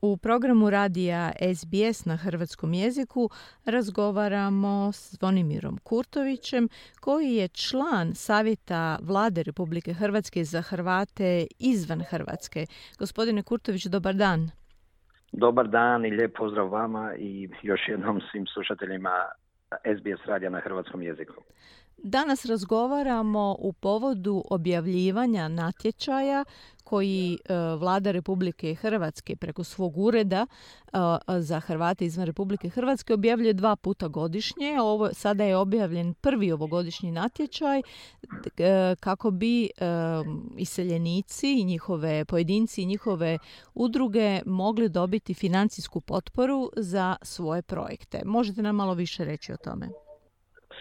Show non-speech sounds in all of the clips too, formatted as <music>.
U programu radija SBS na hrvatskom jeziku razgovaramo s Zvonimirom Kurtovićem koji je član Savjeta Vlade Republike Hrvatske za Hrvate izvan Hrvatske. Gospodine Kurtović, dobar dan. Dobar dan i lijep pozdrav vama i još jednom svim slušateljima SBS radija na hrvatskom jeziku. Danas razgovaramo u povodu objavljivanja natječaja koji e, vlada Republike Hrvatske preko svog ureda e, za Hrvate izvan Republike Hrvatske objavljuje dva puta godišnje. Ovo sada je objavljen prvi ovogodišnji natječaj e, kako bi iseljenici i njihove pojedinci i njihove udruge mogli dobiti financijsku potporu za svoje projekte. Možete nam malo više reći o tome?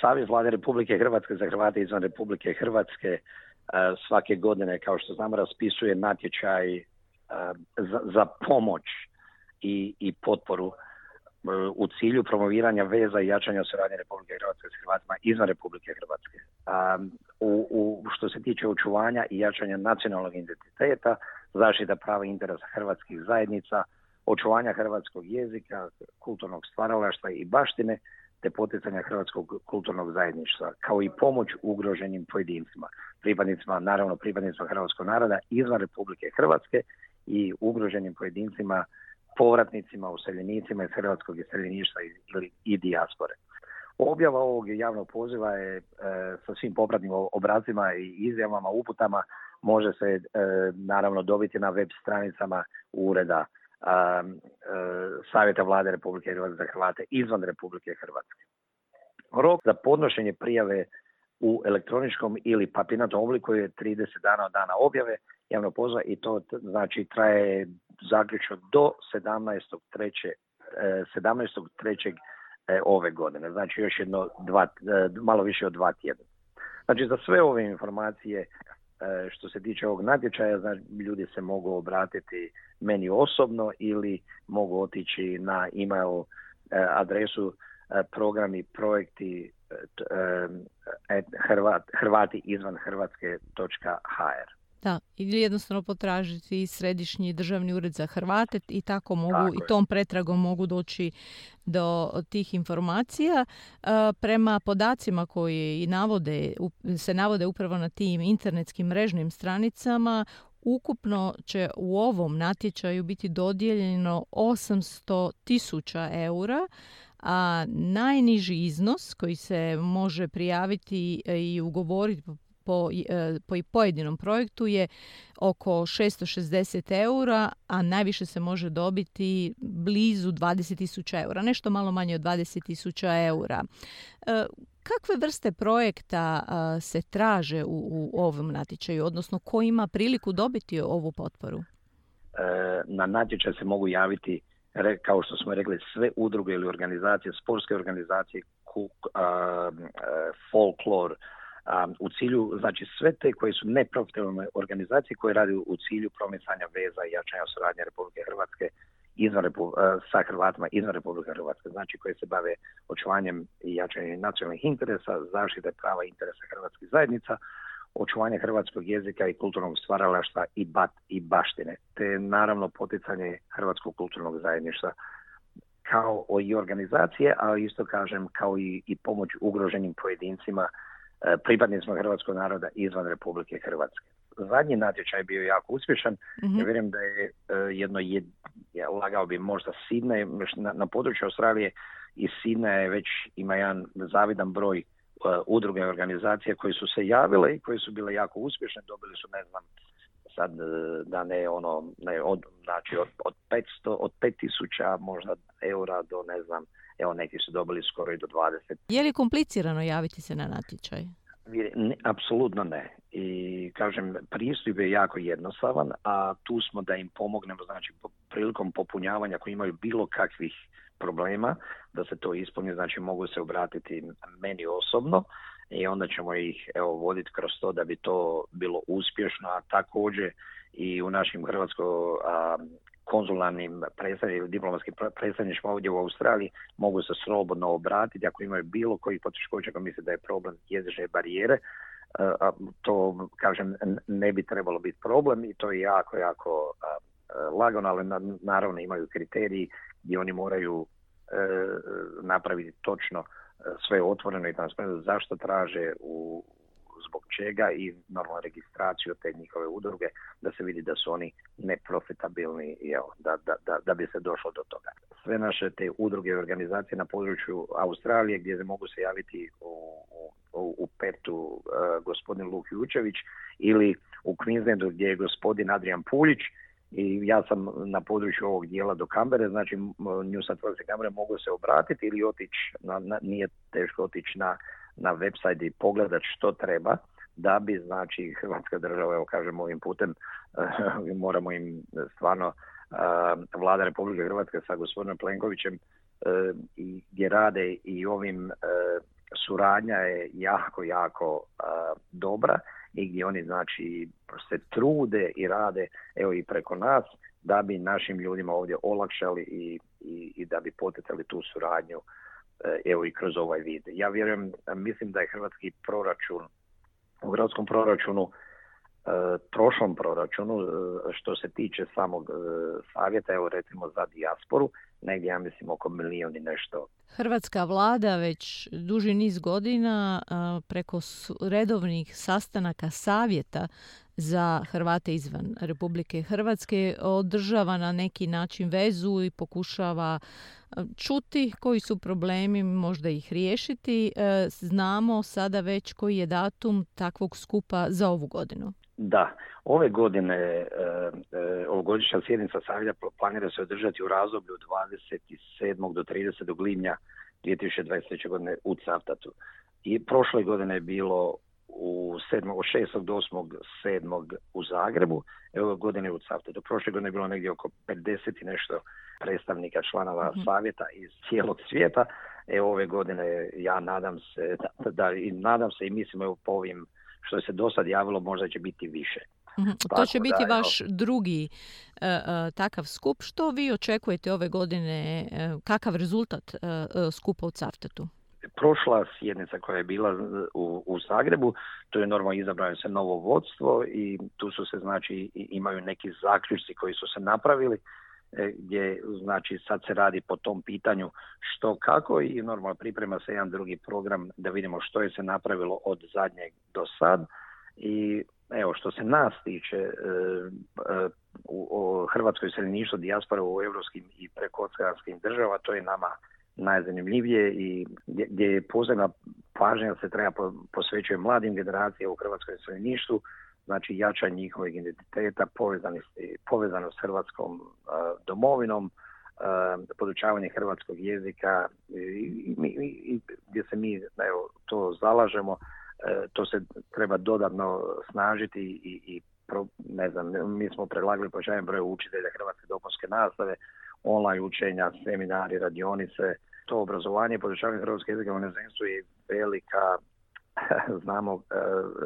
Savjet vlade Republike Hrvatske za Hrvate izvan Republike Hrvatske e, svake godine, kao što znamo, raspisuje natječaj e, za, pomoć i, i potporu e, u cilju promoviranja veza i jačanja suradnje Republike Hrvatske s Hrvatima izvan Republike Hrvatske. U, što se tiče očuvanja i jačanja nacionalnog identiteta, zaštita prava i interesa hrvatskih zajednica, očuvanja hrvatskog jezika, kulturnog stvaralaštva i baštine, te poticanja hrvatskog kulturnog zajedništva, kao i pomoć ugroženim pojedincima, pripadnicima, naravno pripadnicima hrvatskog naroda izvan Republike Hrvatske i ugroženim pojedincima, povratnicima, useljenicima iz hrvatskog iseljeništva i dijaspore. Objava ovog javnog poziva je e, sa svim popratnim obrazcima i izjavama, uputama može se e, naravno dobiti na web stranicama ureda Savjeta vlade Republike Hrvatske za Hrvate izvan Republike Hrvatske. Rok za podnošenje prijave u elektroničkom ili papirnatom obliku je 30 dana od dana objave javnog pozva i to znači traje zaključno do 17.3. 17.3. E, e, ove godine, znači još jedno dva, malo više od dva tjedna. Znači za sve ove informacije što se tiče ovog natječaja, znači ljudi se mogu obratiti meni osobno ili mogu otići na email e, adresu e, programi projekti hrvati izvan hrvatske.hr. Da, ili jednostavno potražiti središnji državni ured za Hrvate i tako mogu i tom pretragom mogu doći do tih informacija. E, prema podacima koji i navode, se navode upravo na tim internetskim mrežnim stranicama, ukupno će u ovom natječaju biti dodijeljeno 800 tisuća eura, a najniži iznos koji se može prijaviti i ugovoriti po, e, po pojedinom projektu je oko 660 eura, a najviše se može dobiti blizu 20.000 eura, nešto malo manje od 20.000 eura. E, kakve vrste projekta se traže u, u ovom natječaju, odnosno ko ima priliku dobiti ovu potporu? E, na natječaj se mogu javiti, kao što smo rekli, sve udruge ili organizacije, sportske organizacije, folklor, u cilju, znači sve te koje su neprofitabilne organizacije koje rade u cilju promicanja veza i jačanja suradnje Republike Hrvatske izvan Repu, sa Hrvatima izvan Republike Hrvatske, znači koje se bave očuvanjem i jačanjem nacionalnih interesa, zaštite prava i interesa hrvatskih zajednica, očuvanje hrvatskog jezika i kulturnog stvaralaštva i bat i baštine, te naravno poticanje hrvatskog kulturnog zajedništva kao i organizacije, ali isto kažem kao i, i pomoć ugroženim pojedincima E, pripadnicima hrvatskog naroda izvan Republike Hrvatske. Zadnji natječaj bio jako uspješan. Mm-hmm. Ja vjerujem da je e, jedno, jed, ja lagao bi možda Sidney, na, na području Australije i Sidna je već ima jedan zavidan broj uh, udruge i organizacije koji su se javile i koji su bile jako uspješne, dobili su ne znam sad da ne ono ne od znači od, od 500 od 5000 možda eura do ne znam Evo neki su dobili skoro i do 20. Je li komplicirano javiti se na natječaj? Ne, apsolutno ne. I kažem, pristup je jako jednostavan, a tu smo da im pomognemo, znači prilikom popunjavanja koji imaju bilo kakvih problema, da se to ispuni, znači mogu se obratiti meni osobno i onda ćemo ih evo voditi kroz to da bi to bilo uspješno, a također i u našim hrvatsko konzularnim predstavnicima, diplomatskim predstavništvima ovdje u Australiji mogu se slobodno obratiti ako imaju bilo koji poteškoća ako misle da je problem jezične barijere. To, kažem, ne bi trebalo biti problem i to je jako, jako lagano, ali naravno imaju kriteriji gdje oni moraju napraviti točno sve otvoreno i transparentno zašto traže u zbog čega i normalno registraciju te njihove udruge da se vidi da su oni neprofitabilni da, da, da, da bi se došlo do toga. Sve naše te udruge i organizacije na području Australije gdje se mogu se javiti u, u, u Petu uh, gospodin Luk Jučević ili u Queenslandu gdje je gospodin Adrian Puljić i ja sam na području ovog dijela do Kambere, znači New South Wales Kambere mogu se obratiti ili otići, na, na, nije teško otići na na website i pogledat što treba da bi znači Hrvatska država, evo kažem ovim putem, <laughs> moramo im stvarno vlada Republike Hrvatske sa gospodinom Plenkovićem e, i gdje rade i ovim e, suradnja je jako, jako dobra i gdje oni znači se trude i rade evo i preko nas da bi našim ljudima ovdje olakšali i, i, i da bi poticali tu suradnju E, evo i kroz ovaj vid. Ja vjerujem, mislim da je hrvatski proračun u hrvatskom proračunu e, prošlom proračunu e, što se tiče samog savjeta, evo recimo za dijasporu, negdje ja mislim oko milijun i nešto. Hrvatska vlada već duži niz godina preko redovnih sastanaka savjeta za Hrvate izvan Republike Hrvatske održava na neki način vezu i pokušava čuti koji su problemi, možda ih riješiti. E, znamo sada već koji je datum takvog skupa za ovu godinu. Da, ove godine e, e, ovogodišnja sjednica savjeta planira se održati u razdoblju 27. do 30. lipnja 2023. godine u Cavtatu. I prošle godine je bilo u 7, od 6. do 8. 7. u Zagrebu, evo godine u Cavtatu. Prošle godine je bilo negdje oko 50 i nešto predstavnika članova mm savjeta iz cijelog svijeta. E ove godine ja nadam se da, da i nadam se i mislim evo po ovim što se do sad javilo možda će biti više. mm To će biti vaš drugi uh, takav skup. Što vi očekujete ove godine? Uh, kakav rezultat skupa u Cavtatu? Prošla sjednica koja je bila u, u Zagrebu, to je normalno izabrano se novo vodstvo i tu su se znači imaju neki zaključci koji su se napravili E, gdje znači sad se radi po tom pitanju što kako i normalno priprema se jedan drugi program da vidimo što je se napravilo od zadnjeg do sad. I evo što se nas tiče e, e, u, Hrvatskoj sredništvo dijaspora u europskim i prekooceanskim država to je nama najzanimljivije i gdje je posebna pažnja se treba posvećuje mladim generacijama u hrvatskoj sredništvu znači jačanje njihovog identiteta, povezano s hrvatskom domovinom, uh, podučavanje hrvatskog jezika i, gdje se mi to zalažemo, e, to se treba dodatno snažiti i, i ne znam, mi smo predlagali povećanje broja učitelja hrvatske dopunske nastave, online učenja, seminari, radionice, to obrazovanje i podučavanje hrvatskog jezika u inozemstvu je velika, <laughs> znamo uh,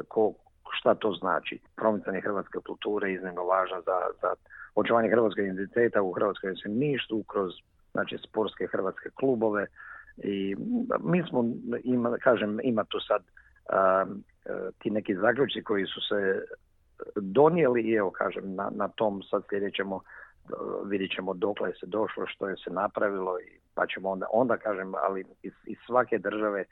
ko, šta to znači. Promicanje hrvatske kulture je iznimno važno za, za očuvanje hrvatskog identiteta u hrvatskom iseljeništvu kroz znači sportske hrvatske klubove i mi smo ima, kažem ima tu sad ti neki zaključci koji su se donijeli i evo kažem na, na tom sad sljedećemo vidjet ćemo dokle je se došlo, što je se napravilo i pa ćemo onda, onda kažem, ali iz, iz svake države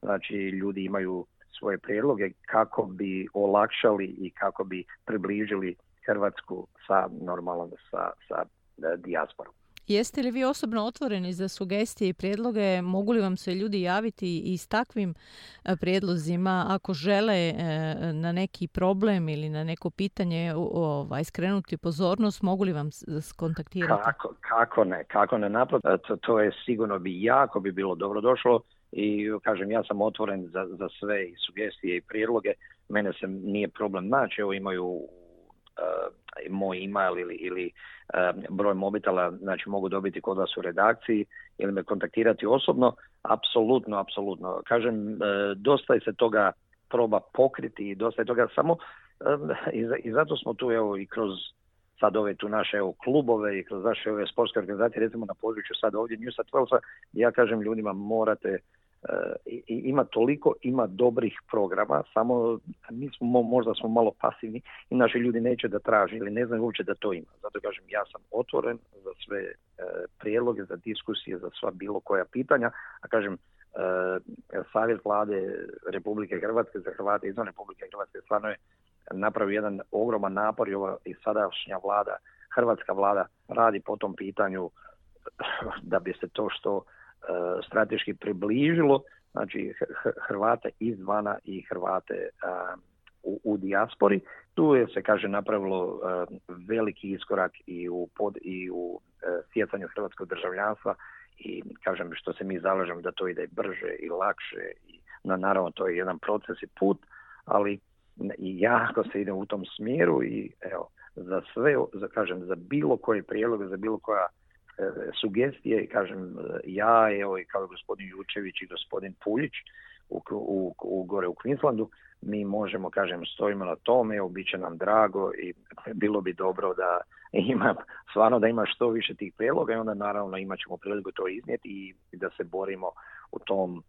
znači ljudi imaju svoje prijedloge kako bi olakšali i kako bi približili Hrvatsku sa normalno sa, sa e, dijasporom. Jeste li vi osobno otvoreni za sugestije i prijedloge? Mogu li vam se ljudi javiti i s takvim e, prijedlozima ako žele e, na neki problem ili na neko pitanje ovaj, skrenuti pozornost? Mogu li vam skontaktirati? Kako, kako ne, kako ne to, to je sigurno bi jako bi bilo dobro došlo i kažem ja sam otvoren za, za sve i sugestije i prijedloge. Mene se nije problem naći, evo imaju uh, moj email ili, ili broj mobitela, znači mogu dobiti kod vas u redakciji ili me kontaktirati osobno, apsolutno, apsolutno. Kažem, uh, dosta je se toga proba pokriti i dosta je toga samo i, zato smo tu evo i kroz sad ove tu naše evo, klubove i kroz naše ove sportske organizacije, recimo na području sad ovdje New South ja kažem ljudima morate i, ima toliko, ima dobrih programa, samo mi smo, možda smo malo pasivni i naši ljudi neće da traži ili ne znaju uopće da to ima. Zato kažem, ja sam otvoren za sve e, prijedloge, za diskusije, za sva bilo koja pitanja, a kažem, e, Savjet vlade Republike Hrvatske za Hrvate izvan Republike Hrvatske stvarno je napravio jedan ogroman napor i ova i sadašnja vlada, hrvatska vlada radi po tom pitanju da bi se to što E, strateški približilo znači Hrvate izvana i Hrvate e, u, u dijaspori. Tu je se kaže napravilo e, veliki iskorak i u pod i u stjecanju hrvatskog državljanstva i kažem što se mi zalažemo da to ide brže i lakše i na, naravno to je jedan proces i put, ali i jako se ide u tom smjeru i evo za sve, za kažem za bilo koje prijedloge, za bilo koja sugestije, kažem ja, evo i kao gospodin Jučević i gospodin Puljić u, u, u, gore u Queenslandu, mi možemo, kažem, stojimo na tome, evo, bit će nam drago i bilo bi dobro da ima, stvarno da ima što više tih prijedloga i onda naravno imat ćemo priliku to iznijeti i, da se borimo u tom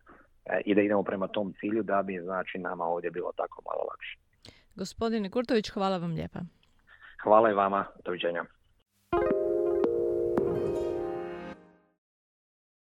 e, i da idemo prema tom cilju da bi znači nama ovdje bilo tako malo lakše. Gospodine Kurtović, hvala vam lijepa. Hvala i vama. Doviđenja.